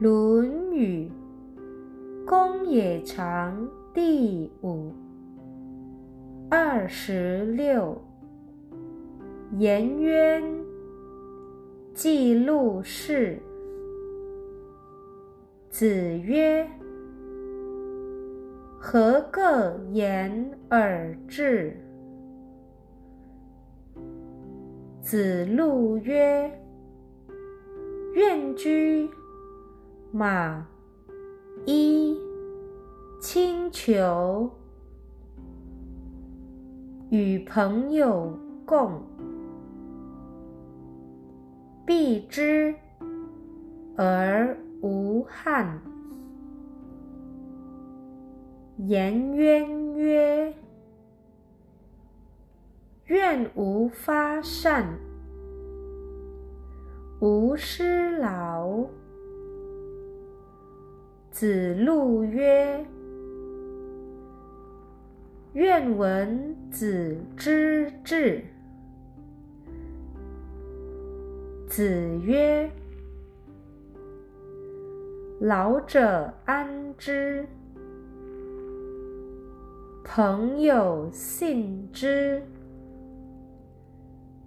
论语公冶长第五二十六。颜渊记录事。子曰：“何各言而至？”子路曰：“愿居。”马衣轻裘，与朋友共，避之而无憾。颜渊曰：“愿无发善，无师劳。”子路曰：“愿闻子之志。”子曰：“老者安之，朋友信之，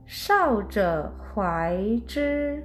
少者怀之。”